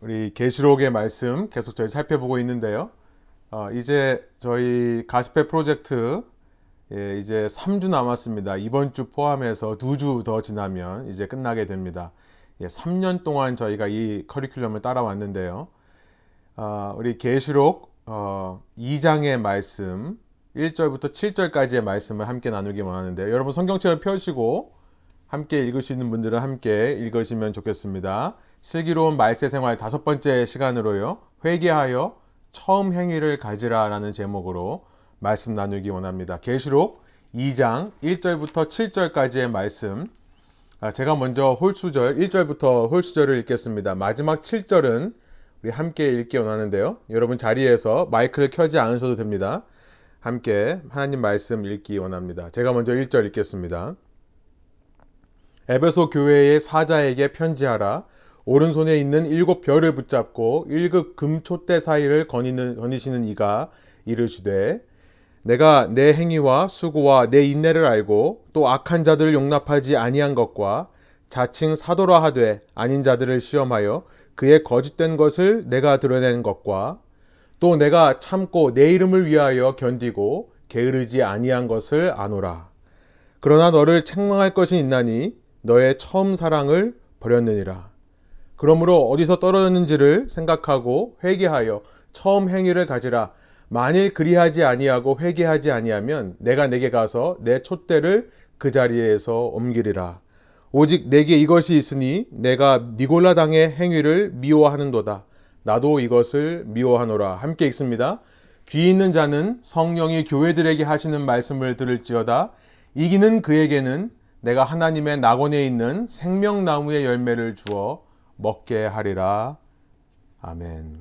우리 계시록의 말씀 계속 저희 살펴보고 있는데요. 어, 이제 저희 가스페 프로젝트 예, 이제 3주 남았습니다. 이번 주 포함해서 2주 더 지나면 이제 끝나게 됩니다. 예, 3년 동안 저희가 이 커리큘럼을 따라왔는데요. 어, 우리 계시록 어, 2장의 말씀 1절부터 7절까지의 말씀을 함께 나누기 원하는데요. 여러분 성경책을 펴시고 함께 읽을 수 있는 분들은 함께 읽으시면 좋겠습니다. 슬기로운 말세 생활 다섯 번째 시간으로요. 회개하여 처음 행위를 가지라라는 제목으로 말씀 나누기 원합니다. 계시록 2장 1절부터 7절까지의 말씀. 아, 제가 먼저 홀수절 1절부터 홀수절을 읽겠습니다. 마지막 7절은 우리 함께 읽기 원하는데요. 여러분 자리에서 마이크를 켜지 않으셔도 됩니다. 함께 하나님 말씀 읽기 원합니다. 제가 먼저 1절 읽겠습니다. 에베소 교회의 사자에게 편지하라. 오른손에 있는 일곱 별을 붙잡고 일급 금초대 사이를 거니는, 거니시는 이가 이르시되 내가 내 행위와 수고와 내 인내를 알고 또 악한 자들을 용납하지 아니한 것과 자칭 사도라 하되 아닌 자들을 시험하여 그의 거짓된 것을 내가 드러낸 것과 또 내가 참고 내 이름을 위하여 견디고 게으르지 아니한 것을 아노라. 그러나 너를 책망할 것이 있나니 너의 처음 사랑을 버렸느니라. 그러므로 어디서 떨어졌는지를 생각하고 회개하여 처음 행위를 가지라. 만일 그리하지 아니하고 회개하지 아니하면 내가 내게 가서 내 촛대를 그 자리에서 옮기리라. 오직 내게 이것이 있으니 내가 니골라 당의 행위를 미워하는도다. 나도 이것을 미워하노라. 함께 읽습니다. 귀 있는 자는 성령이 교회들에게 하시는 말씀을 들을지어다. 이기는 그에게는 내가 하나님의 낙원에 있는 생명나무의 열매를 주어 먹게 하리라. 아멘.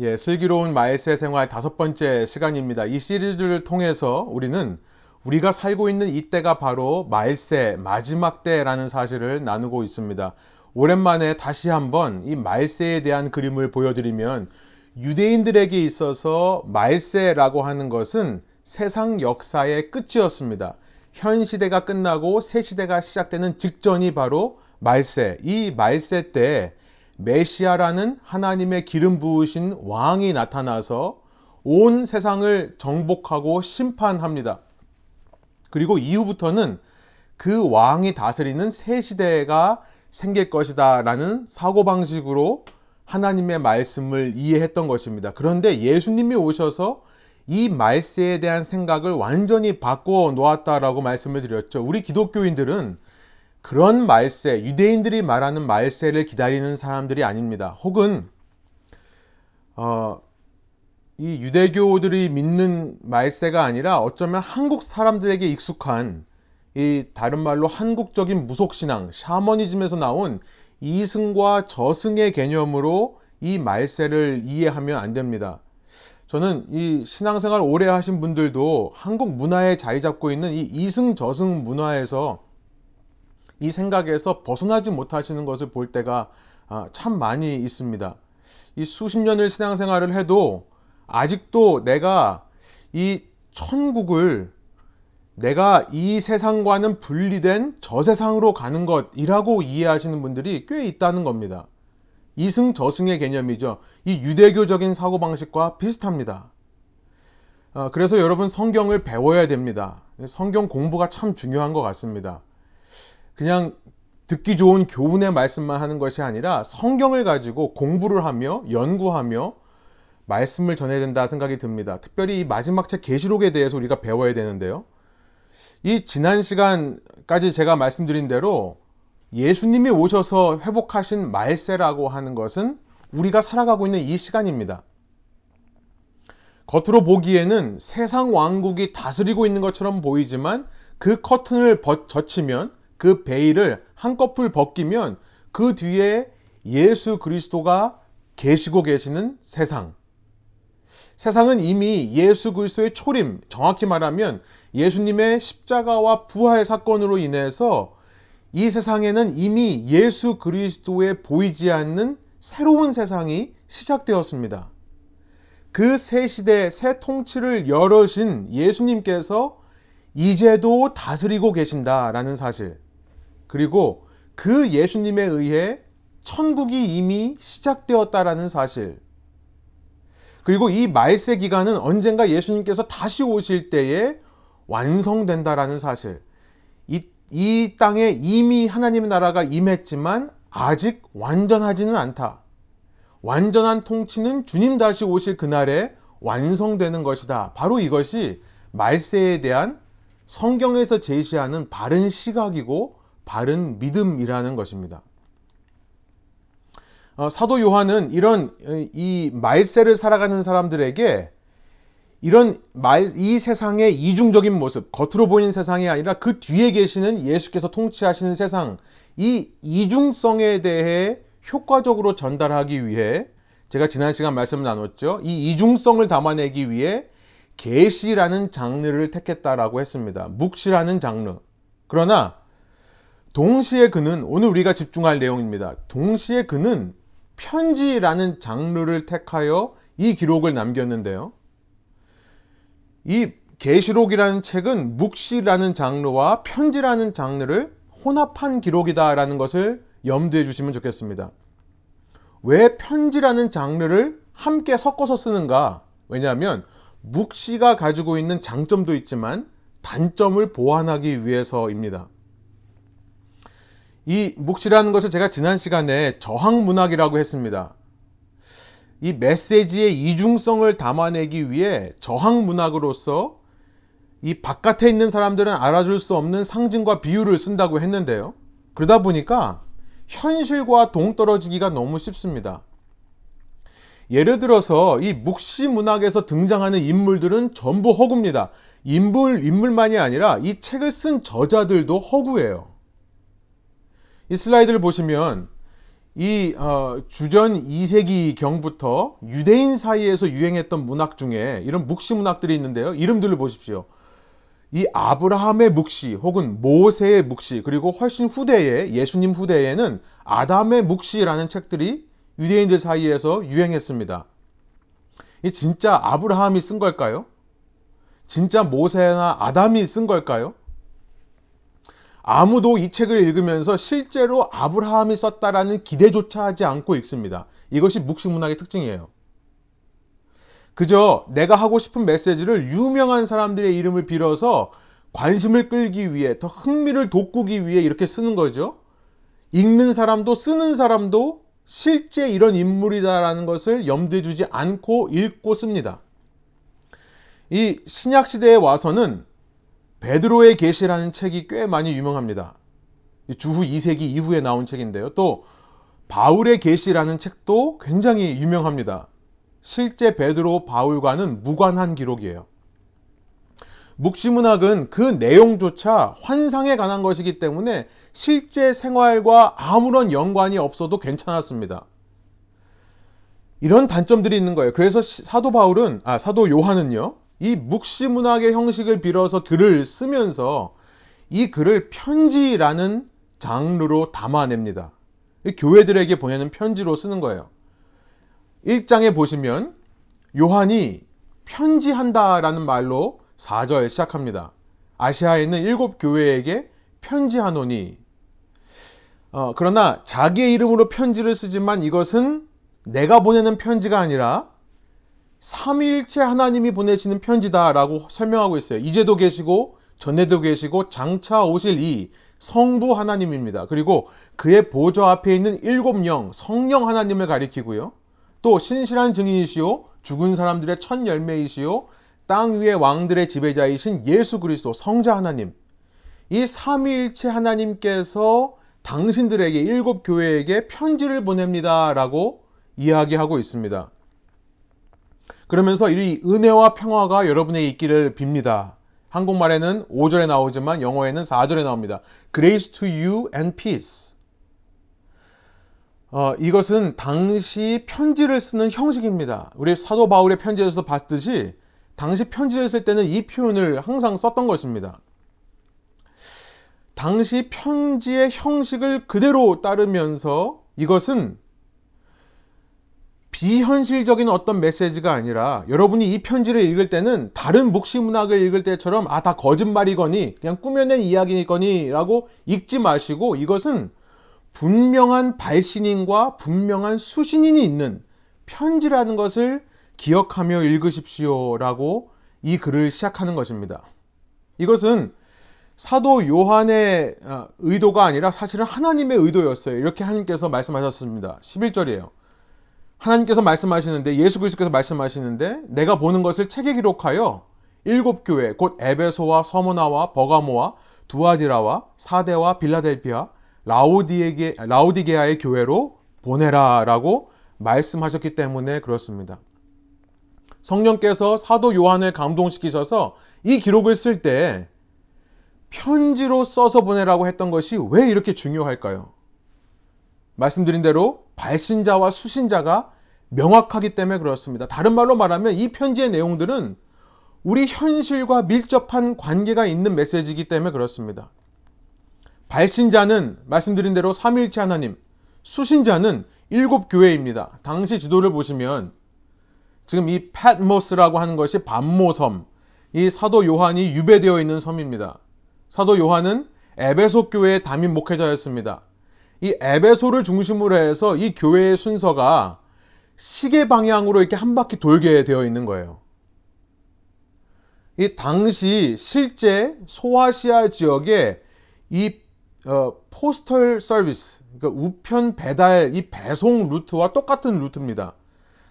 예, 슬기로운 마일세 생활 다섯 번째 시간입니다. 이 시리즈를 통해서 우리는 우리가 살고 있는 이때가 바로 말세 마지막 때라는 사실을 나누고 있습니다. 오랜만에 다시 한번 이 말세에 대한 그림을 보여드리면 유대인들에게 있어서 말세라고 하는 것은 세상 역사의 끝이었습니다. 현 시대가 끝나고 새 시대가 시작되는 직전이 바로 말세, 이 말세 때 메시아라는 하나님의 기름 부으신 왕이 나타나서 온 세상을 정복하고 심판합니다. 그리고 이후부터는 그 왕이 다스리는 새 시대가 생길 것이다 라는 사고방식으로 하나님의 말씀을 이해했던 것입니다. 그런데 예수님이 오셔서 이 말세에 대한 생각을 완전히 바꿔 놓았다라고 말씀을 드렸죠. 우리 기독교인들은 그런 말세, 유대인들이 말하는 말세를 기다리는 사람들이 아닙니다. 혹은 어, 이 유대교들이 믿는 말세가 아니라 어쩌면 한국 사람들에게 익숙한 이 다른 말로 한국적인 무속신앙, 샤머니즘에서 나온 이승과 저승의 개념으로 이 말세를 이해하면 안 됩니다. 저는 이 신앙생활 오래 하신 분들도 한국 문화에 자리 잡고 있는 이 이승 저승 문화에서 이 생각에서 벗어나지 못하시는 것을 볼 때가 아, 참 많이 있습니다. 이 수십 년을 신앙생활을 해도 아직도 내가 이 천국을 내가 이 세상과는 분리된 저 세상으로 가는 것이라고 이해하시는 분들이 꽤 있다는 겁니다. 이승 저승의 개념이죠. 이 유대교적인 사고방식과 비슷합니다. 아, 그래서 여러분 성경을 배워야 됩니다. 성경 공부가 참 중요한 것 같습니다. 그냥 듣기 좋은 교훈의 말씀만 하는 것이 아니라 성경을 가지고 공부를 하며 연구하며 말씀을 전해야 된다 생각이 듭니다. 특별히 이 마지막 책 계시록에 대해서 우리가 배워야 되는데요. 이 지난 시간까지 제가 말씀드린 대로 예수님이 오셔서 회복하신 말세라고 하는 것은 우리가 살아가고 있는 이 시간입니다. 겉으로 보기에는 세상 왕국이 다스리고 있는 것처럼 보이지만 그 커튼을 젖히면 그 베일을 한꺼풀 벗기면 그 뒤에 예수 그리스도가 계시고 계시는 세상. 세상은 이미 예수 그리스도의 초림, 정확히 말하면 예수님의 십자가와 부활 사건으로 인해서 이 세상에는 이미 예수 그리스도의 보이지 않는 새로운 세상이 시작되었습니다. 그 새 시대, 새 통치를 열으신 예수님께서 이제도 다스리고 계신다라는 사실. 그리고 그 예수님에 의해 천국이 이미 시작되었다라는 사실. 그리고 이 말세 기간은 언젠가 예수님께서 다시 오실 때에 완성된다라는 사실. 이, 이 땅에 이미 하나님의 나라가 임했지만 아직 완전하지는 않다. 완전한 통치는 주님 다시 오실 그날에 완성되는 것이다. 바로 이것이 말세에 대한 성경에서 제시하는 바른 시각이고 바른 믿음이라는 것입니다. 어, 사도 요한은 이런 어, 이 말세를 살아가는 사람들에게 이런 말, 이 세상의 이중적인 모습, 겉으로 보이는 세상이 아니라 그 뒤에 계시는 예수께서 통치하시는 세상, 이 이중성에 대해 효과적으로 전달하기 위해 제가 지난 시간 말씀을 나눴죠. 이 이중성을 담아내기 위해 계시라는 장르를 택했다라고 했습니다. 묵시라는 장르. 그러나 동시에 그는 오늘 우리가 집중할 내용입니다. 동시에 그는 편지라는 장르를 택하여 이 기록을 남겼는데요. 이 계시록이라는 책은 묵시라는 장르와 편지라는 장르를 혼합한 기록이다라는 것을 염두해 주시면 좋겠습니다. 왜 편지라는 장르를 함께 섞어서 쓰는가? 왜냐하면 묵시가 가지고 있는 장점도 있지만 단점을 보완하기 위해서입니다. 이 묵시라는 것을 제가 지난 시간에 저항문학이라고 했습니다. 이 메시지의 이중성을 담아내기 위해 저항문학으로서 이 바깥에 있는 사람들은 알아줄 수 없는 상징과 비유를 쓴다고 했는데요. 그러다 보니까 현실과 동떨어지기가 너무 쉽습니다. 예를 들어서 이 묵시 문학에서 등장하는 인물들은 전부 허구입니다. 인물, 인물만이 아니라 이 책을 쓴 저자들도 허구예요. 이 슬라이드를 보시면 이 어, 주전 2세기 경부터 유대인 사이에서 유행했던 문학 중에 이런 묵시 문학들이 있는데요. 이름들을 보십시오. 이 아브라함의 묵시 혹은 모세의 묵시 그리고 훨씬 후대에 예수님 후대에는 아담의 묵시라는 책들이 유대인들 사이에서 유행했습니다. 이 진짜 아브라함이 쓴 걸까요? 진짜 모세나 아담이 쓴 걸까요? 아무도 이 책을 읽으면서 실제로 아브라함이 썼다라는 기대조차 하지 않고 읽습니다. 이것이 묵시문학의 특징이에요. 그저 내가 하고 싶은 메시지를 유명한 사람들의 이름을 빌어서 관심을 끌기 위해 더 흥미를 돋구기 위해 이렇게 쓰는 거죠. 읽는 사람도 쓰는 사람도 실제 이런 인물이다라는 것을 염두에 두지 않고 읽고 씁니다. 이 신약 시대에 와서는 베드로의 계시라는 책이 꽤 많이 유명합니다. 주후 2세기 이후에 나온 책인데요. 또 바울의 계시라는 책도 굉장히 유명합니다. 실제 베드로 바울과는 무관한 기록이에요. 묵시문학은 그 내용조차 환상에 관한 것이기 때문에 실제 생활과 아무런 연관이 없어도 괜찮았습니다. 이런 단점들이 있는 거예요. 그래서 사도 바울은, 아, 사도 요한은요, 이 묵시 문학의 형식을 빌어서 글을 쓰면서 이 글을 편지라는 장르로 담아냅니다. 교회들에게 보내는 편지로 쓰는 거예요. 1장에 보시면 요한이 편지한다라는 말로 4절 시작합니다. 아시아에 있는 일곱 교회에게 편지하노니 어, 그러나 자기의 이름으로 편지를 쓰지만 이것은 내가 보내는 편지가 아니라 삼위일체 하나님이 보내시는 편지다라고 설명하고 있어요. 이제도 계시고 전에도 계시고 장차 오실 이 성부 하나님입니다. 그리고 그의 보좌 앞에 있는 일곱 영 성령 하나님을 가리키고요. 또 신실한 증인이시요 죽은 사람들의 첫 열매이시요 땅 위의 왕들의 지배자이신 예수 그리스도 성자 하나님 이 삼위일체 하나님께서 당신들에게 일곱 교회에게 편지를 보냅니다라고 이야기하고 있습니다. 그러면서 이 은혜와 평화가 여러분의 있기를 빕니다. 한국말에는 5절에 나오지만 영어에는 4절에 나옵니다. Grace to you and peace. 어, 이것은 당시 편지를 쓰는 형식입니다. 우리 사도 바울의 편지에서 봤듯이 당시 편지를 쓸 때는 이 표현을 항상 썼던 것입니다. 당시 편지의 형식을 그대로 따르면서 이것은 비현실적인 어떤 메시지가 아니라 여러분이 이 편지를 읽을 때는 다른 묵시문학을 읽을 때처럼 아 다 거짓말이거니 그냥 꾸며낸 이야기거니 라고 읽지 마시고 이것은 분명한 발신인과 분명한 수신인이 있는 편지라는 것을 기억하며 읽으십시오 라고 이 글을 시작하는 것입니다. 이것은 사도 요한의 어, 의도가 아니라 사실은 하나님의 의도였어요. 이렇게 하나님께서 말씀하셨습니다. 11절이에요. 하나님께서 말씀하시는데 예수 그리스도께서 말씀하시는데 내가 보는 것을 책에 기록하여 일곱 교회 곧 에베소와 서모나와 버가모와 두아디라와 사대와 빌라델피아 라우디게, 라우디게아의 교회로 보내라라고 말씀하셨기 때문에 그렇습니다. 성령께서 사도 요한을 감동시키셔서 이 기록을 쓸 때 편지로 써서 보내라고 했던 것이 왜 이렇게 중요할까요? 말씀드린 대로 발신자와 수신자가 명확하기 때문에 그렇습니다. 다른 말로 말하면 이 편지의 내용들은 우리 현실과 밀접한 관계가 있는 메시지이기 때문에 그렇습니다. 발신자는 말씀드린 대로 삼일체 하나님, 수신자는 일곱 교회입니다. 당시 지도를 보시면 지금 이 팻모스라고 하는 것이 반모섬, 이 사도 요한이 유배되어 있는 섬입니다. 사도 요한은 에베소 교회의 담임 목회자였습니다. 이 에베소를 중심으로 해서 이 교회의 순서가 시계 방향으로 이렇게 한 바퀴 돌게 되어 있는 거예요. 이 당시 실제 소아시아 지역에 이 어, 포스털 서비스, 그러니까 우편 배달 이 배송 루트와 똑같은 루트입니다.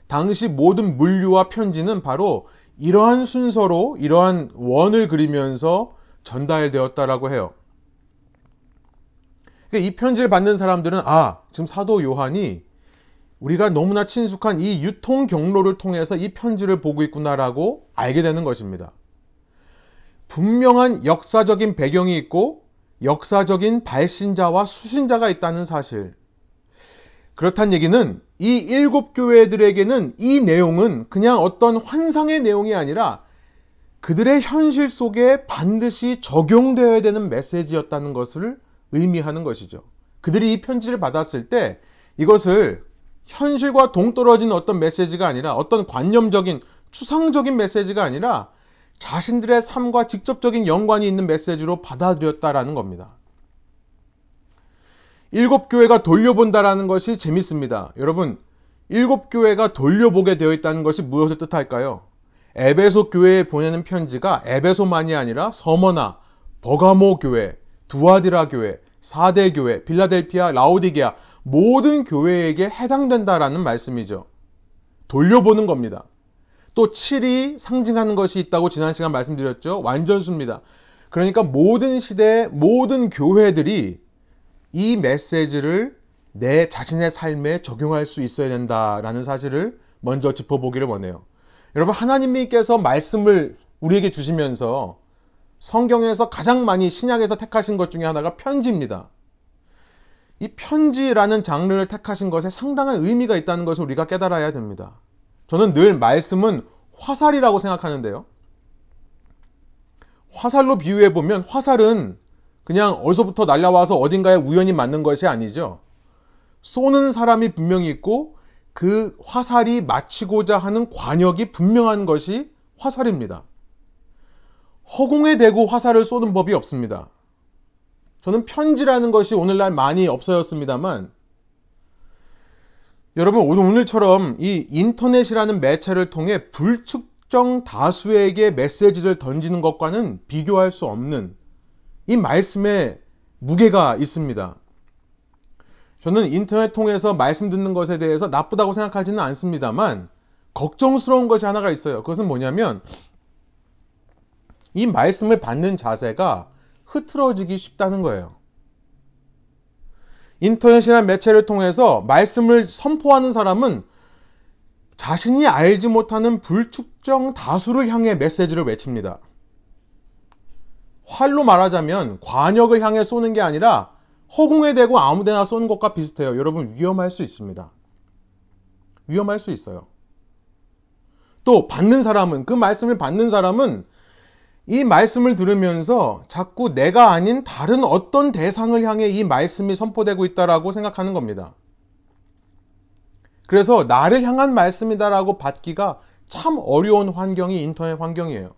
당시 모든 물류와 편지는 바로 이러한 순서로 이러한 원을 그리면서 전달되었다라고 해요. 그러니까 이 편지를 받는 사람들은 아, 지금 사도 요한이 우리가 너무나 친숙한 이 유통 경로를 통해서 이 편지를 보고 있구나라고 알게 되는 것입니다. 분명한 역사적인 배경이 있고 역사적인 발신자와 수신자가 있다는 사실. 그렇단 얘기는 이 일곱 교회들에게는 이 내용은 그냥 어떤 환상의 내용이 아니라 그들의 현실 속에 반드시 적용되어야 되는 메시지였다는 것을 의미하는 것이죠. 그들이 이 편지를 받았을 때 이것을 현실과 동떨어진 어떤 메시지가 아니라 어떤 관념적인 추상적인 메시지가 아니라 자신들의 삶과 직접적인 연관이 있는 메시지로 받아들였다라는 겁니다. 일곱 교회가 돌려본다라는 것이 재밌습니다. 여러분, 일곱 교회가 돌려보게 되어 있다는 것이 무엇을 뜻할까요? 에베소 교회에 보내는 편지가 에베소만이 아니라 서머나, 버가모 교회, 두아디라 교회, 사대 교회, 빌라델피아, 라우디게아 모든 교회에게 해당된다라는 말씀이죠. 돌려보는 겁니다. 또 7이 상징하는 것이 있다고 지난 시간 말씀드렸죠. 완전수입니다. 그러니까 모든 시대 모든 교회들이 이 메시지를 내 자신의 삶에 적용할 수 있어야 된다라는 사실을 먼저 짚어보기를 원해요. 여러분 하나님께서 말씀을 우리에게 주시면서 성경에서 가장 많이 신약에서 택하신 것 중에 하나가 편지입니다. 이 편지라는 장르를 택하신 것에 상당한 의미가 있다는 것을 우리가 깨달아야 됩니다. 저는 늘 말씀은 화살이라고 생각하는데요. 화살로 비유해 보면 화살은 그냥 어디서부터 날라와서 어딘가에 우연히 맞는 것이 아니죠. 쏘는 사람이 분명히 있고 그 화살이 맞히고자 하는 관역이 분명한 것이 화살입니다. 허공에 대고 화살을 쏘는 법이 없습니다. 저는 편지라는 것이 오늘날 많이 없어졌습니다만 여러분 오늘처럼 이 인터넷이라는 매체를 통해 불특정 다수에게 메시지를 던지는 것과는 비교할 수 없는 이 말씀에 무게가 있습니다. 저는 인터넷 통해서 말씀 듣는 것에 대해서 나쁘다고 생각하지는 않습니다만 걱정스러운 것이 하나가 있어요. 그것은 뭐냐면 이 말씀을 받는 자세가 흐트러지기 쉽다는 거예요. 인터넷이나 매체를 통해서 말씀을 선포하는 사람은 자신이 알지 못하는 불특정 다수를 향해 메시지를 외칩니다. 활로 말하자면 관역을 향해 쏘는 게 아니라 허공에 대고 아무데나 쏘는 것과 비슷해요. 여러분 위험할 수 있습니다. 위험할 수 있어요. 또 받는 사람은 그 말씀을 받는 사람은 이 말씀을 들으면서 자꾸 내가 아닌 다른 어떤 대상을 향해 이 말씀이 선포되고 있다라고 생각하는 겁니다. 그래서 나를 향한 말씀이다라고 받기가 참 어려운 환경이 인터넷 환경이에요.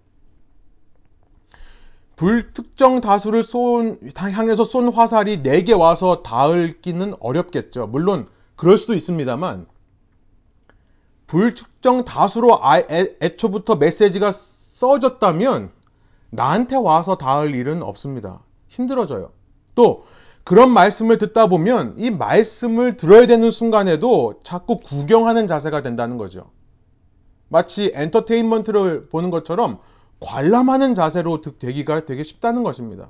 불특정 다수를 쏜, 향해서 쏜 화살이 내게 와서 닿을기는 어렵겠죠. 물론 그럴 수도 있습니다만 불특정 다수로 아, 애, 애초부터 메시지가 써졌다면 나한테 와서 닿을 일은 없습니다. 힘들어져요. 또 그런 말씀을 듣다 보면 이 말씀을 들어야 되는 순간에도 자꾸 구경하는 자세가 된다는 거죠. 마치 엔터테인먼트를 보는 것처럼 관람하는 자세로 되기가 되게 쉽다는 것입니다.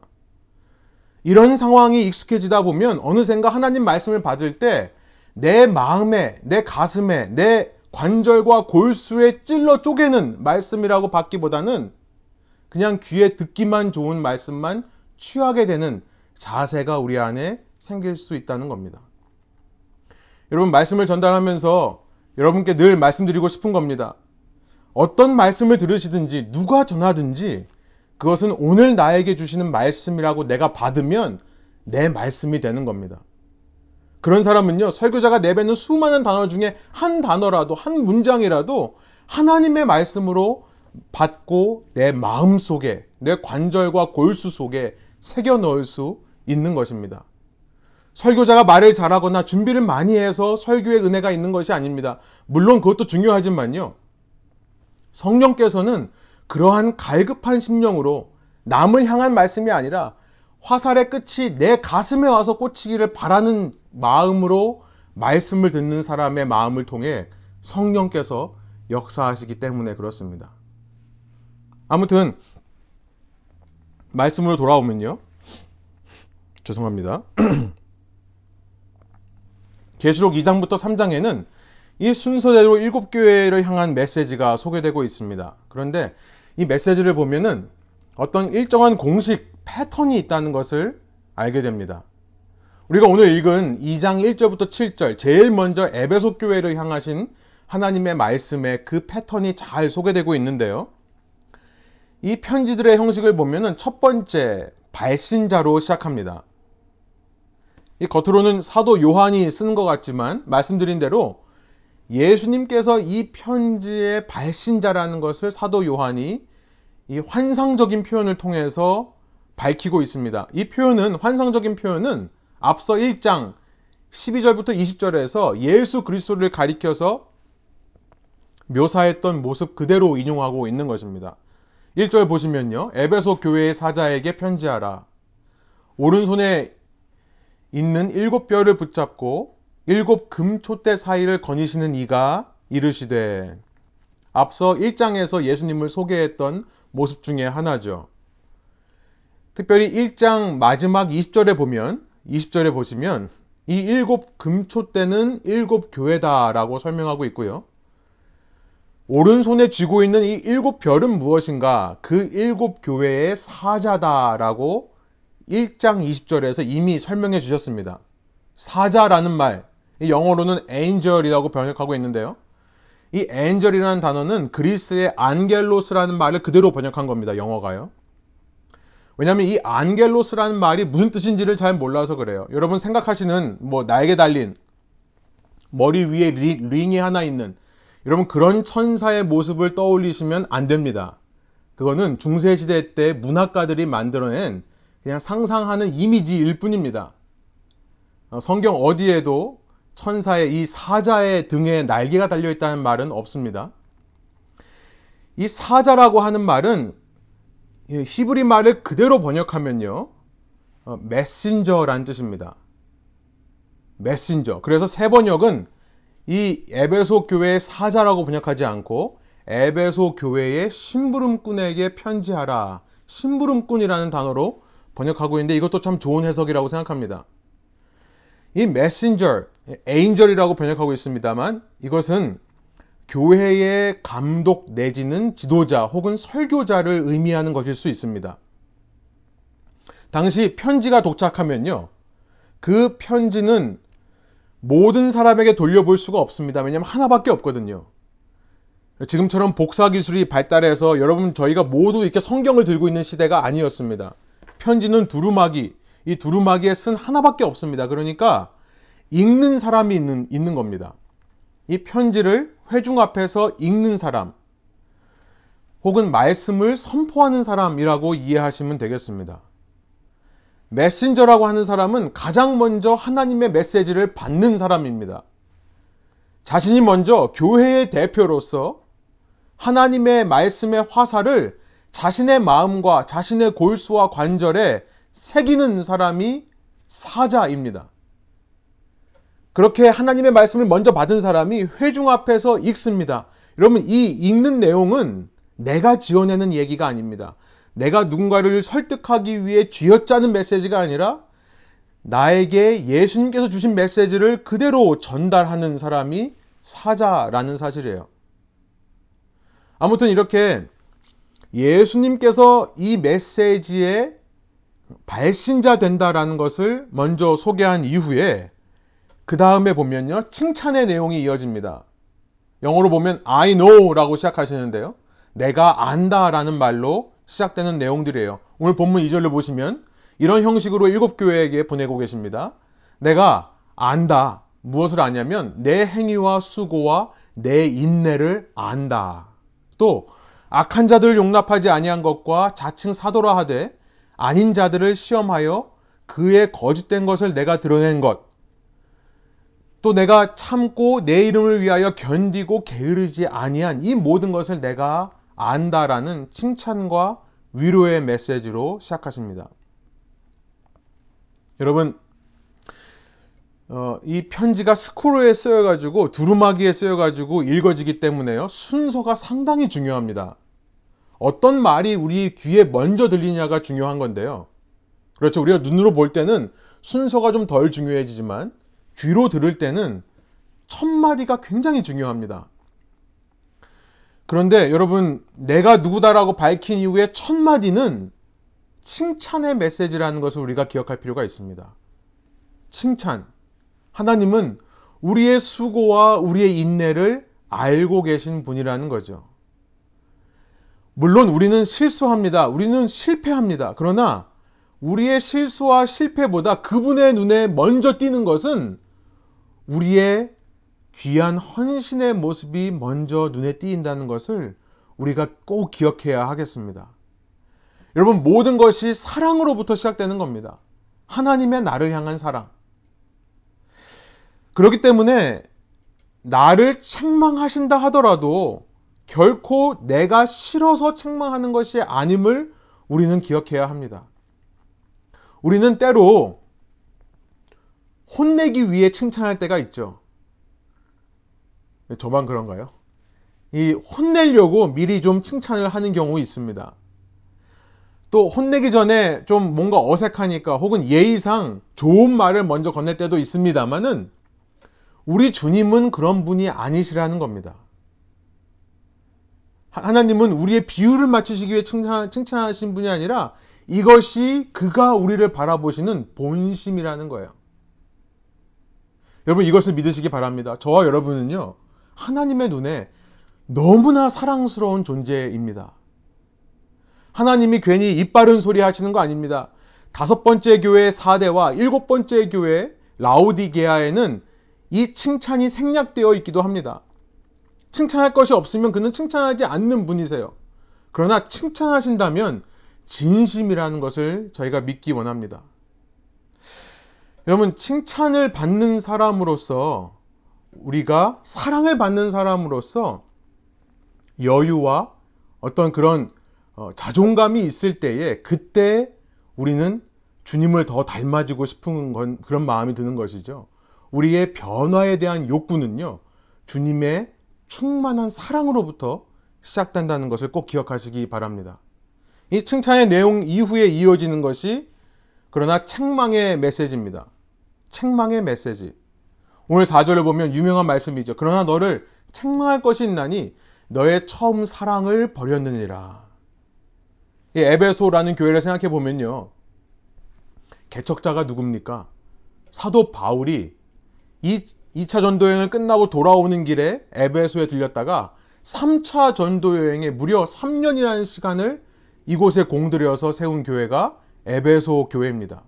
이런 상황이 익숙해지다 보면 어느샌가 하나님 말씀을 받을 때 내 마음에, 내 가슴에, 내 관절과 골수에 찔러 쪼개는 말씀이라고 받기보다는 그냥 귀에 듣기만 좋은 말씀만 취하게 되는 자세가 우리 안에 생길 수 있다는 겁니다. 여러분, 말씀을 전달하면서 여러분께 늘 말씀드리고 싶은 겁니다. 어떤 말씀을 들으시든지 누가 전하든지 그것은 오늘 나에게 주시는 말씀이라고 내가 받으면 내 말씀이 되는 겁니다. 그런 사람은요, 설교자가 내뱉는 수많은 단어 중에 한 단어라도, 한 문장이라도 하나님의 말씀으로 받고 내 마음 속에, 내 관절과 골수 속에 새겨 넣을 수 있는 것입니다. 설교자가 말을 잘하거나 준비를 많이 해서 설교의 은혜가 있는 것이 아닙니다. 물론 그것도 중요하지만요. 성령께서는 그러한 갈급한 심령으로 남을 향한 말씀이 아니라 화살의 끝이 내 가슴에 와서 꽂히기를 바라는 마음으로 말씀을 듣는 사람의 마음을 통해 성령께서 역사하시기 때문에 그렇습니다. 아무튼 말씀으로 돌아오면요. 죄송합니다. 계시록 2장부터 3장에는 이 순서대로 일곱 교회를 향한 메시지가 소개되고 있습니다. 그런데 이 메시지를 보면은 어떤 일정한 공식 패턴이 있다는 것을 알게 됩니다. 우리가 오늘 읽은 2장 1절부터 7절, 제일 먼저 에베소 교회를 향하신 하나님의 말씀에 그 패턴이 잘 소개되고 있는데요. 이 편지들의 형식을 보면은 첫 번째 발신자로 시작합니다. 이 겉으로는 사도 요한이 쓰는 것 같지만 말씀드린 대로 예수님께서 이 편지의 발신자라는 것을 사도 요한이 이 환상적인 표현을 통해서 밝히고 있습니다. 이 표현은 환상적인 표현은 앞서 1장 12절부터 20절에서 예수 그리스도를 가리켜서 묘사했던 모습 그대로 인용하고 있는 것입니다. 1절 보시면요. 에베소 교회의 사자에게 편지하라. 오른손에 있는 일곱 뼈를 붙잡고 일곱 금초대 사이를 거니시는 이가 이르시되 앞서 1장에서 예수님을 소개했던 모습 중에 하나죠. 특별히 1장 마지막 20절에 보면 20절에 보시면 이 일곱 금초대는 일곱 교회다라고 설명하고 있고요. 오른손에 쥐고 있는 이 일곱 별은 무엇인가? 그 일곱 교회의 사자다라고 1장 20절에서 이미 설명해 주셨습니다. 사자라는 말, 영어로는 angel이라고 번역하고 있는데요. 이 angel이라는 단어는 그리스의 안겔로스라는 말을 그대로 번역한 겁니다. 영어가요. 왜냐하면 이 안겔로스라는 말이 무슨 뜻인지를 잘 몰라서 그래요. 여러분 생각하시는 뭐 날개 달린 머리 위에 링이 하나 있는 여러분 그런 천사의 모습을 떠올리시면 안 됩니다. 그거는 중세시대 때 문학가들이 만들어낸 그냥 상상하는 이미지일 뿐입니다. 어, 성경 어디에도 천사의 이 사자의 등에 날개가 달려 있다는 말은 없습니다. 이 사자라고 하는 말은 히브리 말을 그대로 번역하면요. 어, 메신저라는 뜻입니다. 메신저. 그래서 세 번역은 이 에베소 교회의 사자라고 번역하지 않고 에베소 교회의 심부름꾼에게 편지하라. 심부름꾼이라는 단어로 번역하고 있는데 이것도 참 좋은 해석이라고 생각합니다. 이 메신저, 에인절이라고 번역하고 있습니다만 이것은 교회의 감독 내지는 지도자 혹은 설교자를 의미하는 것일 수 있습니다. 당시 편지가 도착하면요. 그 편지는 모든 사람에게 돌려볼 수가 없습니다. 왜냐하면 하나밖에 없거든요. 지금처럼 복사 기술이 발달해서 여러분 저희가 모두 이렇게 성경을 들고 있는 시대가 아니었습니다. 편지는 두루마기, 이 두루마기에 쓴 하나밖에 없습니다. 그러니까 읽는 사람이 있는, 있는 겁니다. 이 편지를 회중 앞에서 읽는 사람, 혹은 말씀을 선포하는 사람이라고 이해하시면 되겠습니다. 메신저라고 하는 사람은 가장 먼저 하나님의 메시지를 받는 사람입니다. 자신이 먼저 교회의 대표로서 하나님의 말씀의 화살을 자신의 마음과 자신의 골수와 관절에 새기는 사람이 사자입니다. 그렇게 하나님의 말씀을 먼저 받은 사람이 회중 앞에서 읽습니다. 여러분, 이 읽는 내용은 내가 지어내는 얘기가 아닙니다. 내가 누군가를 설득하기 위해 쥐어짜는 메시지가 아니라 나에게 예수님께서 주신 메시지를 그대로 전달하는 사람이 사자라는 사실이에요. 아무튼 이렇게 예수님께서 이 메시지의 발신자 된다라는 것을 먼저 소개한 이후에 그 다음에 보면요. 칭찬의 내용이 이어집니다. 영어로 보면 I know라고 시작하시는데요. 내가 안다라는 말로 시작되는 내용들이에요. 오늘 본문 2절을 보시면 이런 형식으로 일곱 교회에게 보내고 계십니다. 내가 안다. 무엇을 아냐면 내 행위와 수고와 내 인내를 안다. 또 악한 자들을 용납하지 아니한 것과 자칭 사도라 하되 아닌 자들을 시험하여 그의 거짓된 것을 내가 드러낸 것. 또 내가 참고 내 이름을 위하여 견디고 게으르지 아니한 이 모든 것을 내가 안다라는 칭찬과 위로의 메시지로 시작하십니다. 여러분, 어, 이 편지가 스크롤에 쓰여가지고 두루마기에 쓰여가지고 읽어지기 때문에요. 순서가 상당히 중요합니다. 어떤 말이 우리 귀에 먼저 들리냐가 중요한 건데요. 그렇죠. 우리가 눈으로 볼 때는 순서가 좀 덜 중요해지지만 귀로 들을 때는 첫 마디가 굉장히 중요합니다. 그런데 여러분, 내가 누구다라고 밝힌 이후에 첫 마디는 칭찬의 메시지라는 것을 우리가 기억할 필요가 있습니다. 칭찬. 하나님은 우리의 수고와 우리의 인내를 알고 계신 분이라는 거죠. 물론 우리는 실수합니다. 우리는 실패합니다. 그러나 우리의 실수와 실패보다 그분의 눈에 먼저 띄는 것은 우리의 귀한 헌신의 모습이 먼저 눈에 띄인다는 것을 우리가 꼭 기억해야 하겠습니다. 여러분, 모든 것이 사랑으로부터 시작되는 겁니다. 하나님의 나를 향한 사랑. 그렇기 때문에 나를 책망하신다 하더라도 결코 내가 싫어서 책망하는 것이 아님을 우리는 기억해야 합니다. 우리는 때로 혼내기 위해 칭찬할 때가 있죠. 저만 그런가요? 이 혼내려고 미리 좀 칭찬을 하는 경우 있습니다. 또 혼내기 전에 좀 뭔가 어색하니까 혹은 예의상 좋은 말을 먼저 건넬 때도 있습니다만은 우리 주님은 그런 분이 아니시라는 겁니다. 하나님은 우리의 비유를 맞추시기 위해 칭찬, 칭찬하신 분이 아니라 이것이 그가 우리를 바라보시는 본심이라는 거예요. 여러분 이것을 믿으시기 바랍니다. 저와 여러분은요, 하나님의 눈에 너무나 사랑스러운 존재입니다. 하나님이 괜히 입 바른 소리 하시는 거 아닙니다. 다섯 번째 교회 사대와 일곱 번째 교회 라우디게아에는 이 칭찬이 생략되어 있기도 합니다. 칭찬할 것이 없으면 그는 칭찬하지 않는 분이세요. 그러나 칭찬하신다면 진심이라는 것을 저희가 믿기 원합니다. 여러분, 칭찬을 받는 사람으로서 우리가 사랑을 받는 사람으로서 여유와 어떤 그런 어, 자존감이 있을 때에 그때 우리는 주님을 더 닮아지고 싶은 건 그런 마음이 드는 것이죠. 우리의 변화에 대한 욕구는요, 주님의 충만한 사랑으로부터 시작된다는 것을 꼭 기억하시기 바랍니다. 이 칭찬의 내용 이후에 이어지는 것이 그러나 책망의 메시지입니다. 책망의 메시지. 오늘 4절을 보면 유명한 말씀이죠. 그러나 너를 책망할 것이 있나니 너의 처음 사랑을 버렸느니라. 이 에베소라는 교회를 생각해 보면요. 개척자가 누굽니까? 사도 바울이 이 2차 전도 여행을 끝나고 돌아오는 길에 에베소에 들렸다가 3차 전도 여행에 무려 3년이라는 시간을 이곳에 공들여서 세운 교회가 에베소 교회입니다.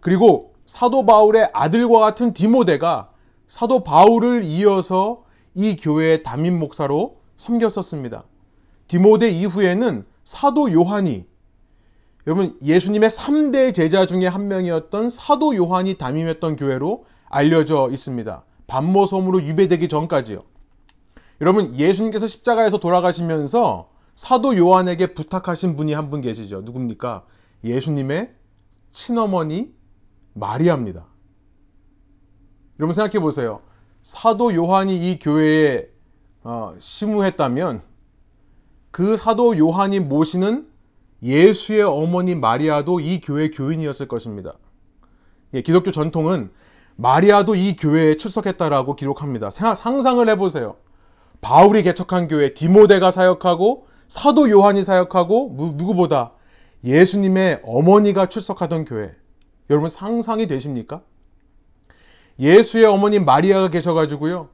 그리고 사도 바울의 아들과 같은 디모데가 사도 바울을 이어서 이 교회의 담임 목사로 섬겼었습니다. 디모데 이후에는 사도 요한이 여러분 예수님의 3대 제자 중에 한 명이었던 사도 요한이 담임했던 교회로 알려져 있습니다. 반모섬으로 유배되기 전까지요. 여러분 예수님께서 십자가에서 돌아가시면서 사도 요한에게 부탁하신 분이 한 분 계시죠. 누굽니까? 예수님의 친어머니 마리아입니다. 여러분 생각해 보세요. 사도 요한이 이 교회에 어, 심우했다면 그 사도 요한이 모시는 예수의 어머니 마리아도 이 교회 교인이었을 것입니다. 예, 기독교 전통은 마리아도 이 교회에 출석했다라고 기록합니다. 상상을 해보세요. 바울이 개척한 교회, 디모데가 사역하고 사도 요한이 사역하고 누구보다 예수님의 어머니가 출석하던 교회. 여러분 상상이 되십니까? 예수의 어머니 마리아가 계셔가지고요.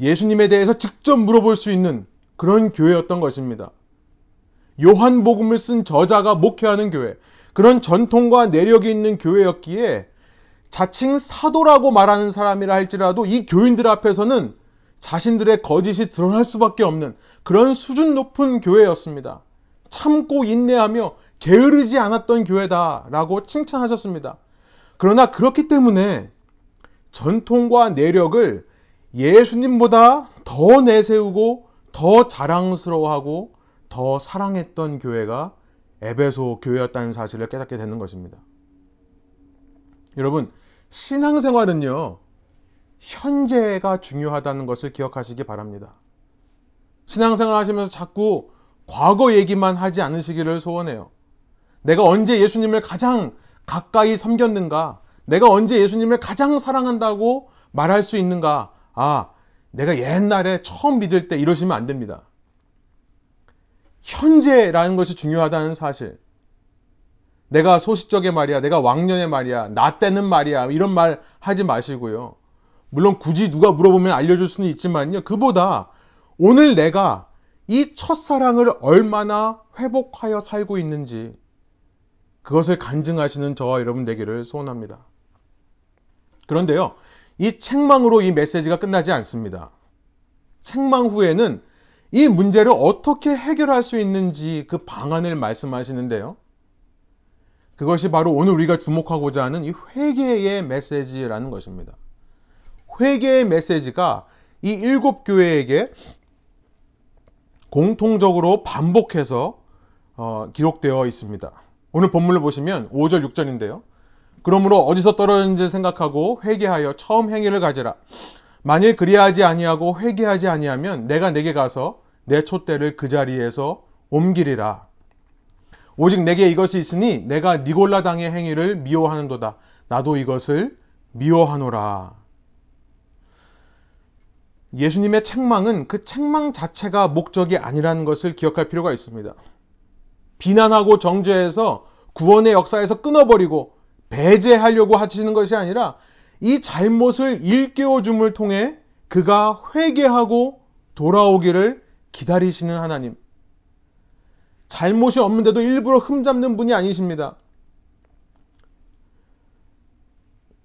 예수님에 대해서 직접 물어볼 수 있는 그런 교회였던 것입니다. 요한복음을 쓴 저자가 목회하는 교회, 그런 전통과 내력이 있는 교회였기에 자칭 사도라고 말하는 사람이라 할지라도 이 교인들 앞에서는 자신들의 거짓이 드러날 수밖에 없는 그런 수준 높은 교회였습니다. 참고 인내하며 게으르지 않았던 교회다라고 칭찬하셨습니다. 그러나 그렇기 때문에 전통과 내력을 예수님보다 더 내세우고 더 자랑스러워하고 더 사랑했던 교회가 에베소 교회였다는 사실을 깨닫게 되는 것입니다. 여러분, 신앙생활은요, 현재가 중요하다는 것을 기억하시기 바랍니다. 신앙생활 하시면서 자꾸 과거 얘기만 하지 않으시기를 소원해요. 내가 언제 예수님을 가장 가까이 섬겼는가? 내가 언제 예수님을 가장 사랑한다고 말할 수 있는가? 아, 내가 옛날에 처음 믿을 때 이러시면 안 됩니다. 현재라는 것이 중요하다는 사실. 내가 소식적의 말이야, 내가 왕년의 말이야, 나 때는 말이야, 이런 말 하지 마시고요. 물론 굳이 누가 물어보면 알려줄 수는 있지만요. 그보다 오늘 내가 이 첫사랑을 얼마나 회복하여 살고 있는지 그것을 간증하시는 저와 여러분 되기를 소원합니다. 그런데요, 이 책망으로 이 메시지가 끝나지 않습니다. 책망 후에는 이 문제를 어떻게 해결할 수 있는지 그 방안을 말씀하시는데요. 그것이 바로 오늘 우리가 주목하고자 하는 이 회개의 메시지라는 것입니다. 회개의 메시지가 이 일곱 교회에게 공통적으로 반복해서 어, 기록되어 있습니다. 오늘 본문을 보시면 5절 6절인데요. 그러므로 어디서 떨어졌는지 생각하고 회개하여 처음 행위를 가지라. 만일 그리하지 아니하고 회개하지 아니하면 내가 내게 가서 내 촛대를 그 자리에서 옮기리라. 오직 내게 이것이 있으니 내가 니골라 당의 행위를 미워하는도다. 나도 이것을 미워하노라. 예수님의 책망은 그 책망 자체가 목적이 아니라는 것을 기억할 필요가 있습니다. 비난하고 정죄해서 구원의 역사에서 끊어버리고 배제하려고 하시는 것이 아니라 이 잘못을 일깨워 줌을 통해 그가 회개하고 돌아오기를 기다리시는 하나님. 잘못이 없는데도 일부러 흠잡는 분이 아니십니다.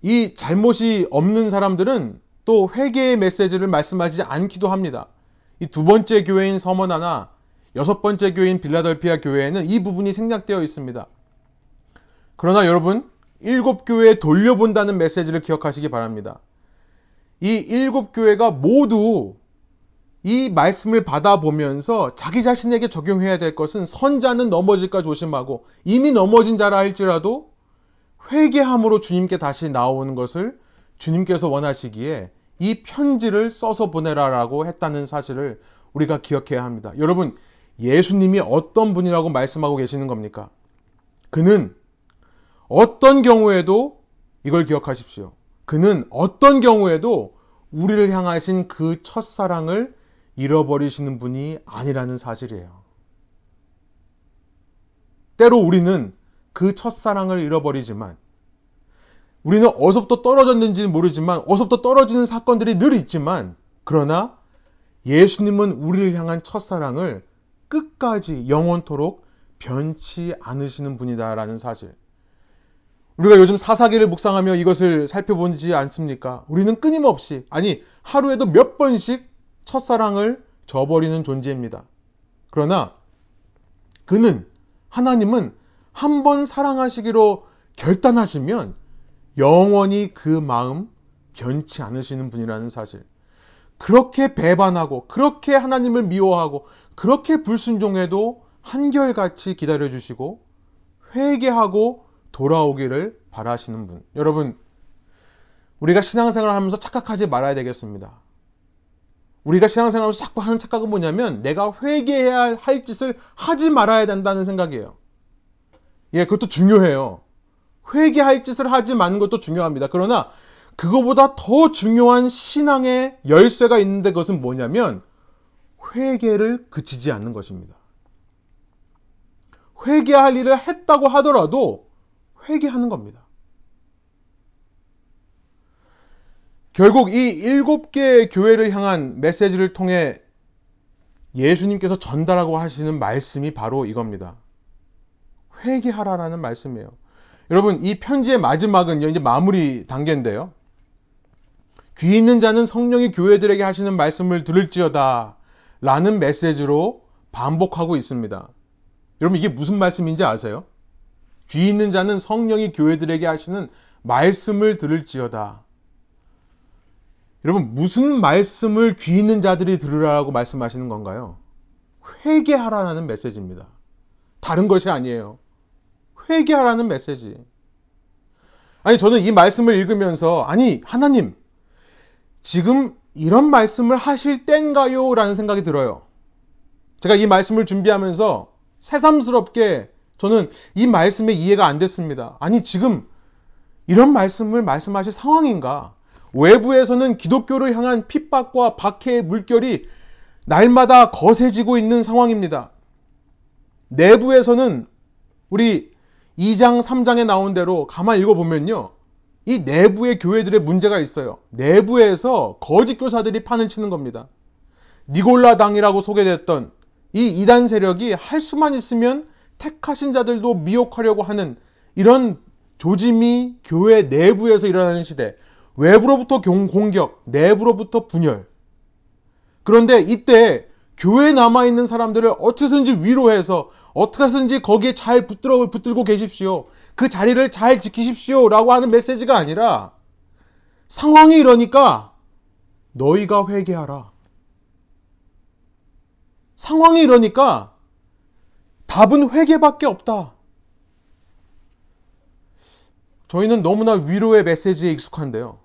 이 잘못이 없는 사람들은 또 회개의 메시지를 말씀하지 않기도 합니다. 이 두 번째 교회인 서머나나 여섯 번째 교회인 빌라델피아 교회에는 이 부분이 생략되어 있습니다. 그러나 여러분, 일곱 교회에 돌려본다는 메시지를 기억하시기 바랍니다. 이 일곱 교회가 모두 이 말씀을 받아보면서 자기 자신에게 적용해야 될 것은 선자는 넘어질까 조심하고 이미 넘어진 자라 할지라도 회개함으로 주님께 다시 나오는 것을 주님께서 원하시기에 이 편지를 써서 보내라라고 했다는 사실을 우리가 기억해야 합니다. 여러분, 예수님이 어떤 분이라고 말씀하고 계시는 겁니까? 그는 어떤 경우에도 이걸 기억하십시오. 그는 어떤 경우에도 우리를 향하신 그 첫사랑을 잃어버리시는 분이 아니라는 사실이에요. 때로 우리는 그 첫사랑을 잃어버리지만 우리는 어디서부터 떨어졌는지는 모르지만 어디서부터 떨어지는 사건들이 늘 있지만 그러나 예수님은 우리를 향한 첫사랑을 끝까지 영원토록 변치 않으시는 분이다라는 사실. 우리가 요즘 사사기를 묵상하며 이것을 살펴보지 않습니까? 우리는 끊임없이, 아니, 하루에도 몇 번씩 첫사랑을 저버리는 존재입니다. 그러나 그는 하나님은 한 번 사랑하시기로 결단하시면 영원히 그 마음 변치 않으시는 분이라는 사실. 그렇게 배반하고 그렇게 하나님을 미워하고 그렇게 불순종해도 한결같이 기다려 주시고 회개하고 돌아오기를 바라시는 분. 여러분 우리가 신앙생활을 하면서 착각하지 말아야 되겠습니다. 우리가 신앙생활 하면서 자꾸 하는 착각은 뭐냐면 내가 회개해야 할 짓을 하지 말아야 된다는 생각이에요. 예, 그것도 중요해요. 회개할 짓을 하지 마는 것도 중요합니다. 그러나 그거보다 더 중요한 신앙의 열쇠가 있는데 그것은 뭐냐면 회개를 그치지 않는 것입니다. 회개할 일을 했다고 하더라도 회개하는 겁니다. 결국 이 일곱 개의 교회를 향한 메시지를 통해 예수님께서 전달하고 하시는 말씀이 바로 이겁니다. 회개하라라는 말씀이에요. 여러분, 이 편지의 마지막은 이제 마무리 단계인데요. 귀 있는 자는 성령이 교회들에게 하시는 말씀을 들을지어다 라는 메시지로 반복하고 있습니다. 여러분, 이게 무슨 말씀인지 아세요? 귀 있는 자는 성령이 교회들에게 하시는 말씀을 들을지어다. 여러분, 무슨 말씀을 귀 있는 자들이 들으라고 말씀하시는 건가요? 회개하라는 메시지입니다. 다른 것이 아니에요. 회개하라는 메시지. 아니, 저는 이 말씀을 읽으면서, 아니, 하나님, 지금 이런 말씀을 하실 땐가요? 라는 생각이 들어요. 제가 이 말씀을 준비하면서 새삼스럽게 저는 이 말씀에 이해가 안 됐습니다. 아니, 지금 이런 말씀을 말씀하실 상황인가? 외부에서는 기독교를 향한 핍박과 박해의 물결이 날마다 거세지고 있는 상황입니다. 내부에서는 우리 2장, 3장에 나온 대로 가만 읽어보면요. 이 내부의 교회들의 문제가 있어요. 내부에서 거짓 교사들이 판을 치는 겁니다. 니골라당이라고 소개됐던 이 이단 세력이 할 수만 있으면 택하신 자들도 미혹하려고 하는 이런 조짐이 교회 내부에서 일어나는 시대. 외부로부터 공격, 내부로부터 분열. 그런데 이때 교회에 남아있는 사람들을 어떻게든지 위로해서 어떻게든지 거기에 잘 붙들어, 붙들고 계십시오. 그 자리를 잘 지키십시오. 라고 하는 메시지가 아니라 상황이 이러니까 너희가 회개하라. 상황이 이러니까 답은 회개밖에 없다. 저희는 너무나 위로의 메시지에 익숙한데요.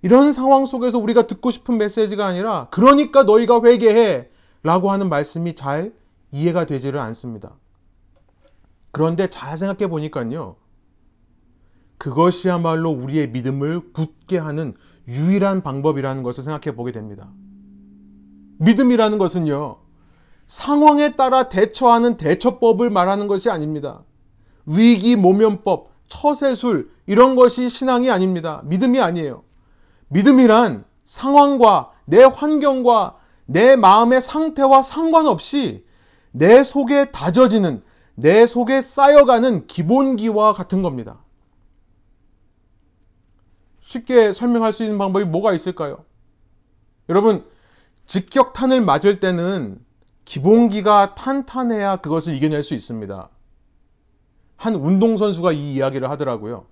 이런 상황 속에서 우리가 듣고 싶은 메시지가 아니라 그러니까 너희가 회개해 라고 하는 말씀이 잘 이해가 되지를 않습니다. 그런데 잘 생각해 보니까요. 그것이야말로 우리의 믿음을 굳게 하는 유일한 방법이라는 것을 생각해 보게 됩니다. 믿음이라는 것은요, 상황에 따라 대처하는 대처법을 말하는 것이 아닙니다. 위기 모면법, 처세술, 이런 것이 신앙이 아닙니다. 믿음이 아니에요. 믿음이란 상황과 내 환경과 내 마음의 상태와 상관없이 내 속에 다져지는, 내 속에 쌓여가는 기본기와 같은 겁니다. 쉽게 설명할 수 있는 방법이 뭐가 있을까요? 여러분, 직격탄을 맞을 때는 기본기가 탄탄해야 그것을 이겨낼 수 있습니다. 한 운동선수가 이 이야기를 하더라고요.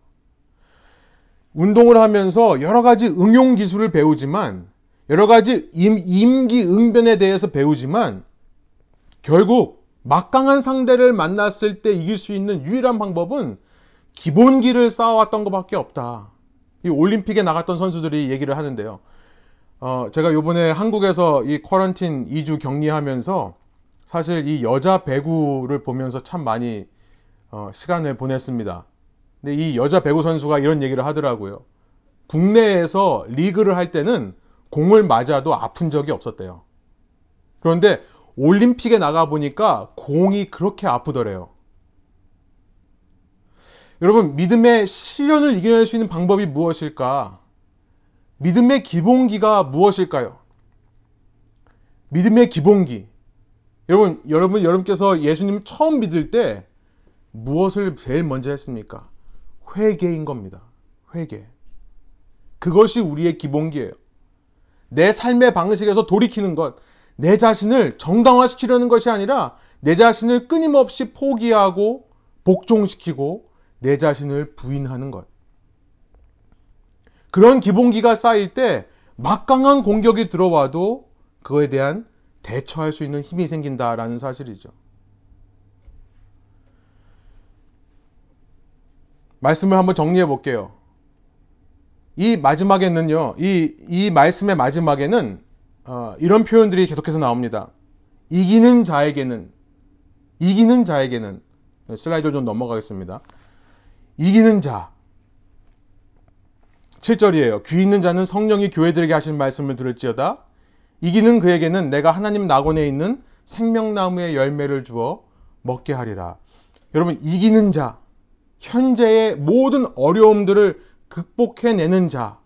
운동을 하면서 여러 가지 응용 기술을 배우지만 여러 가지 임, 기 응변에 대해서 배우지만 결국 막강한 상대를 만났을 때 이길 수 있는 유일한 방법은 기본기를 쌓아왔던 것밖에 없다. 이 올림픽에 나갔던 선수들이 얘기를 하는데요. 어, 제가 요번에 한국에서 이 쿼런틴 2주 격리하면서 사실 이 여자 배구를 보면서 참 많이 어, 시간을 보냈습니다. 근데 이 여자 배구 선수가 이런 얘기를 하더라고요. 국내에서 리그를 할 때는 공을 맞아도 아픈 적이 없었대요. 그런데 올림픽에 나가 보니까 공이 그렇게 아프더래요. 여러분, 믿음의 시련을 이겨낼 수 있는 방법이 무엇일까? 믿음의 기본기가 무엇일까요? 믿음의 기본기. 여러분, 여러분, 여러분께서 예수님 처음 믿을 때 무엇을 제일 먼저 했습니까? 회개인 겁니다. 회개. 그것이 우리의 기본기예요. 내 삶의 방식에서 돌이키는 것, 내 자신을 정당화시키려는 것이 아니라 내 자신을 끊임없이 포기하고 복종시키고 내 자신을 부인하는 것. 그런 기본기가 쌓일 때 막강한 공격이 들어와도 그거에 대한 대처할 수 있는 힘이 생긴다라는 사실이죠. 말씀을 한번 정리해 볼게요. 이 마지막에는요, 이, 이 말씀의 마지막에는 어, 이런 표현들이 계속해서 나옵니다. 이기는 자에게는, 이기는 자에게는, 슬라이드 좀 넘어가겠습니다. 이기는 자. 7절이에요. 귀 있는 자는 성령이 교회들에게 하신 말씀을 들을지어다. 이기는 그에게는 내가 하나님 낙원에 있는 생명나무의 열매를 주어 먹게 하리라. 여러분, 이기는 자. 현재의 모든 어려움들을 극복해내는 자.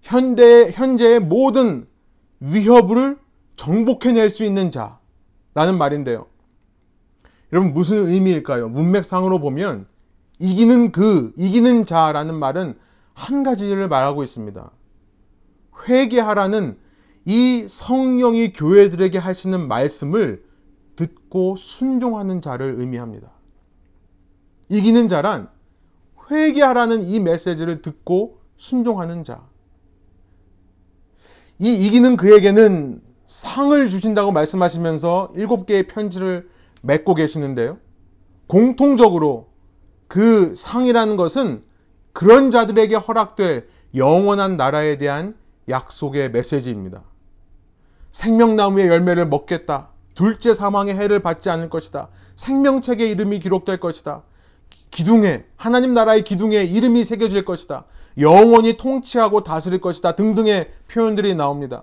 현대, 현재의 모든 위협을 정복해낼 수 있는 자. 라는 말인데요. 여러분, 무슨 의미일까요? 문맥상으로 보면 이기는 그, 이기는 자라는 말은 한 가지를 말하고 있습니다. 회개하라는 이 성령이 교회들에게 하시는 말씀을 듣고 순종하는 자를 의미합니다. 이기는 자란 회개하라는 이 메시지를 듣고 순종하는 자. 이 이기는 그에게는 상을 주신다고 말씀하시면서 일곱 개의 편지를 맺고 계시는데요. 공통적으로 그 상이라는 것은 그런 자들에게 허락될 영원한 나라에 대한 약속의 메시지입니다. 생명나무의 열매를 먹겠다. 둘째 사망의 해를 받지 않을 것이다. 생명책의 이름이 기록될 것이다. 기둥에 하나님 나라의 기둥에 이름이 새겨질 것이다. 영원히 통치하고 다스릴 것이다. 등등의 표현들이 나옵니다.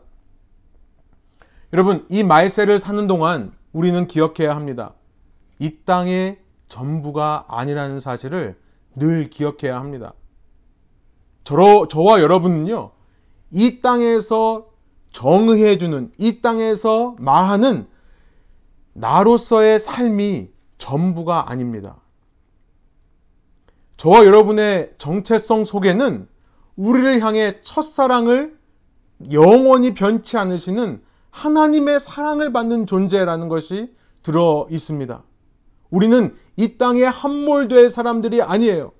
여러분, 이 말세를 사는 동안 우리는 기억해야 합니다. 이 땅의 전부가 아니라는 사실을 늘 기억해야 합니다. 저 저와 여러분은요, 이 땅에서 정의해주는, 이 땅에서 말하는 나로서의 삶이 전부가 아닙니다. 저와 여러분의 정체성 속에는 우리를 향해 첫사랑을 영원히 변치 않으시는 하나님의 사랑을 받는 존재라는 것이 들어 있습니다. 우리는 이 땅에 함몰될 사람들이 아니에요.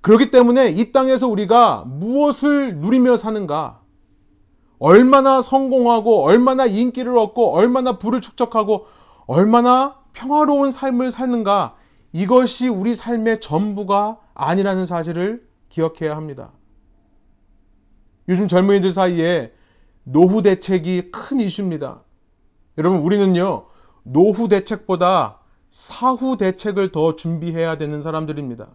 그렇기 때문에 이 땅에서 우리가 무엇을 누리며 사는가? 얼마나 성공하고, 얼마나 인기를 얻고, 얼마나 부를 축적하고, 얼마나 평화로운 삶을 사는가? 이것이 우리 삶의 전부가 아니라는 사실을 기억해야 합니다. 요즘 젊은이들 사이에 노후 대책이 큰 이슈입니다. 여러분, 우리는요, 노후 대책보다 사후 대책을 더 준비해야 되는 사람들입니다.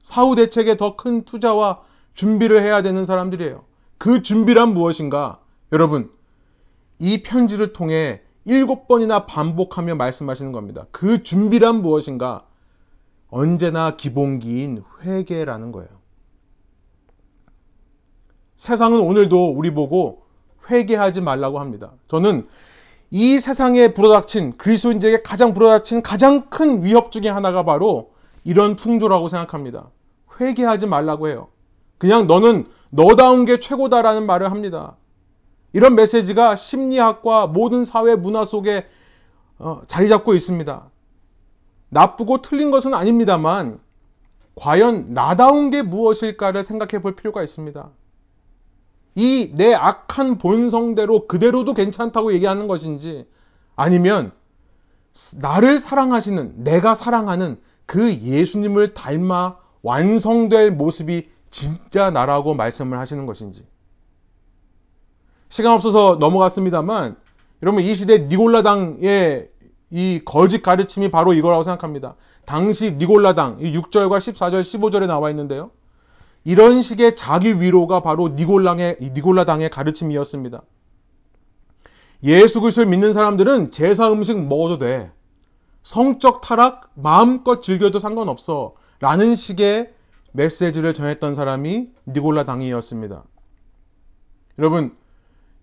사후 대책에 더 큰 투자와 준비를 해야 되는 사람들이에요. 그 준비란 무엇인가? 여러분, 이 편지를 통해 일곱 번이나 반복하며 말씀하시는 겁니다. 그 준비란 무엇인가? 언제나 기본기인 회개라는 거예요. 세상은 오늘도 우리 보고 회개하지 말라고 합니다. 저는 이 세상에 불어닥친 그리스도인들에게 가장 불어닥친 가장 큰 위협 중의 하나가 바로 이런 풍조라고 생각합니다. 회개하지 말라고 해요. 그냥 너는 너다운 게 최고다라는 말을 합니다. 이런 메시지가 심리학과 모든 사회 문화 속에 어, 자리 잡고 있습니다. 나쁘고 틀린 것은 아닙니다만 과연 나다운 게 무엇일까를 생각해 볼 필요가 있습니다. 이 내 악한 본성대로 그대로도 괜찮다고 얘기하는 것인지 아니면 나를 사랑하시는 내가 사랑하는 그 예수님을 닮아 완성될 모습이 진짜 나라고 말씀을 하시는 것인지 시간 없어서 넘어갔습니다만 여러분 이 시대 니골라당의 이 거짓 가르침이 바로 이거라고 생각합니다. 당시 니골라당 6절과 14절 15절에 나와 있는데요. 이런 식의 자기 위로가 바로 니골랑의, 니골라당의 가르침이었습니다. 예수 그리스도를 믿는 사람들은 제사 음식 먹어도 돼. 성적 타락 마음껏 즐겨도 상관없어. 라는 식의 메시지를 전했던 사람이 니골라 당이었습니다. 여러분,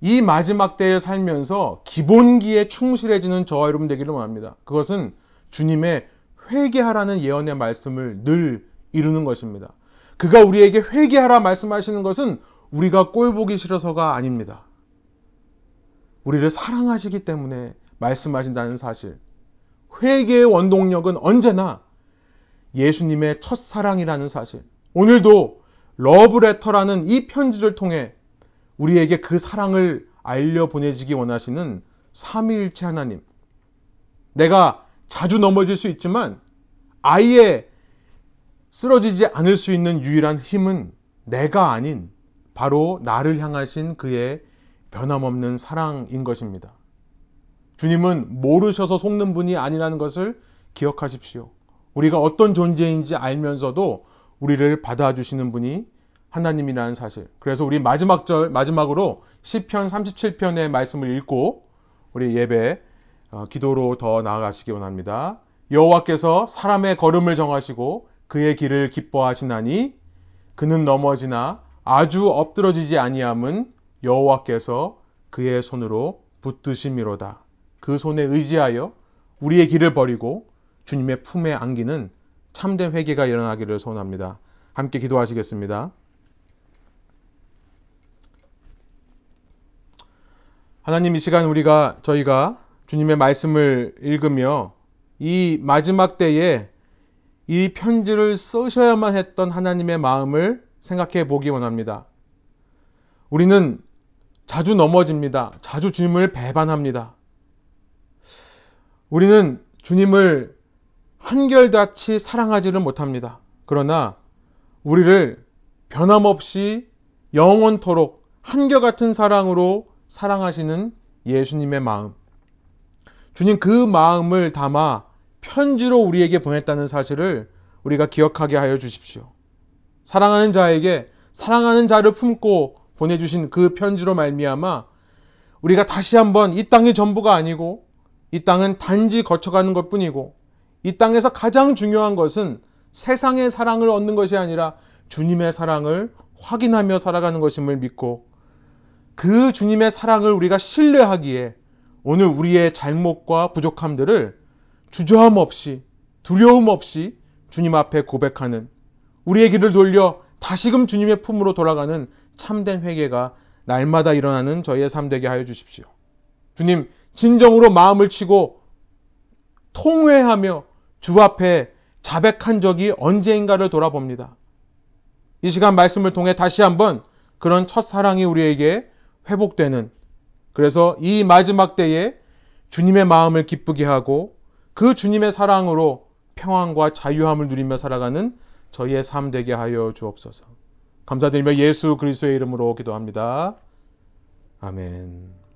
이 마지막 때에 살면서 기본기에 충실해지는 저와 여러분 되기를 원합니다. 그것은 주님의 회개하라는 예언의 말씀을 늘 이루는 것입니다. 그가 우리에게 회개하라 말씀하시는 것은 우리가 꼴 보기 싫어서가 아닙니다. 우리를 사랑하시기 때문에 말씀하신다는 사실. 회개의 원동력은 언제나 예수님의 첫사랑이라는 사실. 오늘도 러브레터라는 이 편지를 통해 우리에게 그 사랑을 알려 보내지기 원하시는 삼위일체 하나님. 내가 자주 넘어질 수 있지만 아예 쓰러지지 않을 수 있는 유일한 힘은 내가 아닌 바로 나를 향하신 그의 변함없는 사랑인 것입니다. 주님은 모르셔서 속는 분이 아니라는 것을 기억하십시오. 우리가 어떤 존재인지 알면서도 우리를 받아주시는 분이 하나님이라는 사실. 그래서 우리 마지막 절, 마지막으로 10편 37편의 말씀을 읽고 우리 예배, 어, 기도로 더 나아가시기 원합니다. 여호와께서 사람의 걸음을 정하시고 그의 길을 기뻐하시나니 그는 넘어지나 아주 엎드러지지 아니함은 여호와께서 그의 손으로 붙드심이로다. 그 손에 의지하여 우리의 길을 버리고 주님의 품에 안기는 참된 회개가 일어나기를 소원합니다. 함께 기도하시겠습니다. 하나님 이 시간 우리가 저희가 주님의 말씀을 읽으며 이 마지막 때에 이 편지를 쓰셔야만 했던 하나님의 마음을 생각해 보기 원합니다. 우리는 자주 넘어집니다. 자주 주님을 배반합니다. 우리는 주님을 한결같이 사랑하지를 못합니다. 그러나 우리를 변함없이 영원토록 한결같은 사랑으로 사랑하시는 예수님의 마음. 주님 그 마음을 담아 편지로 우리에게 보냈다는 사실을 우리가 기억하게 하여 주십시오. 사랑하는 자에게 사랑하는 자를 품고 보내주신 그 편지로 말미암아 우리가 다시 한번 이 땅이 전부가 아니고 이 땅은 단지 거쳐가는 것 뿐이고 이 땅에서 가장 중요한 것은 세상의 사랑을 얻는 것이 아니라 주님의 사랑을 확인하며 살아가는 것임을 믿고 그 주님의 사랑을 우리가 신뢰하기에 오늘 우리의 잘못과 부족함들을 주저함 없이 두려움 없이 주님 앞에 고백하는 우리의 길을 돌려 다시금 주님의 품으로 돌아가는 참된 회개가 날마다 일어나는 저희의 삶 되게 하여 주십시오. 주님, 진정으로 마음을 치고 통회하며 주 앞에 자백한 적이 언제인가를 돌아봅니다. 이 시간 말씀을 통해 다시 한번 그런 첫사랑이 우리에게 회복되는 그래서 이 마지막 때에 주님의 마음을 기쁘게 하고 그 주님의 사랑으로 평안과 자유함을 누리며 살아가는 저희의 삶 되게 하여 주옵소서. 감사드리며 예수 그리스도의 이름으로 기도합니다. 아멘.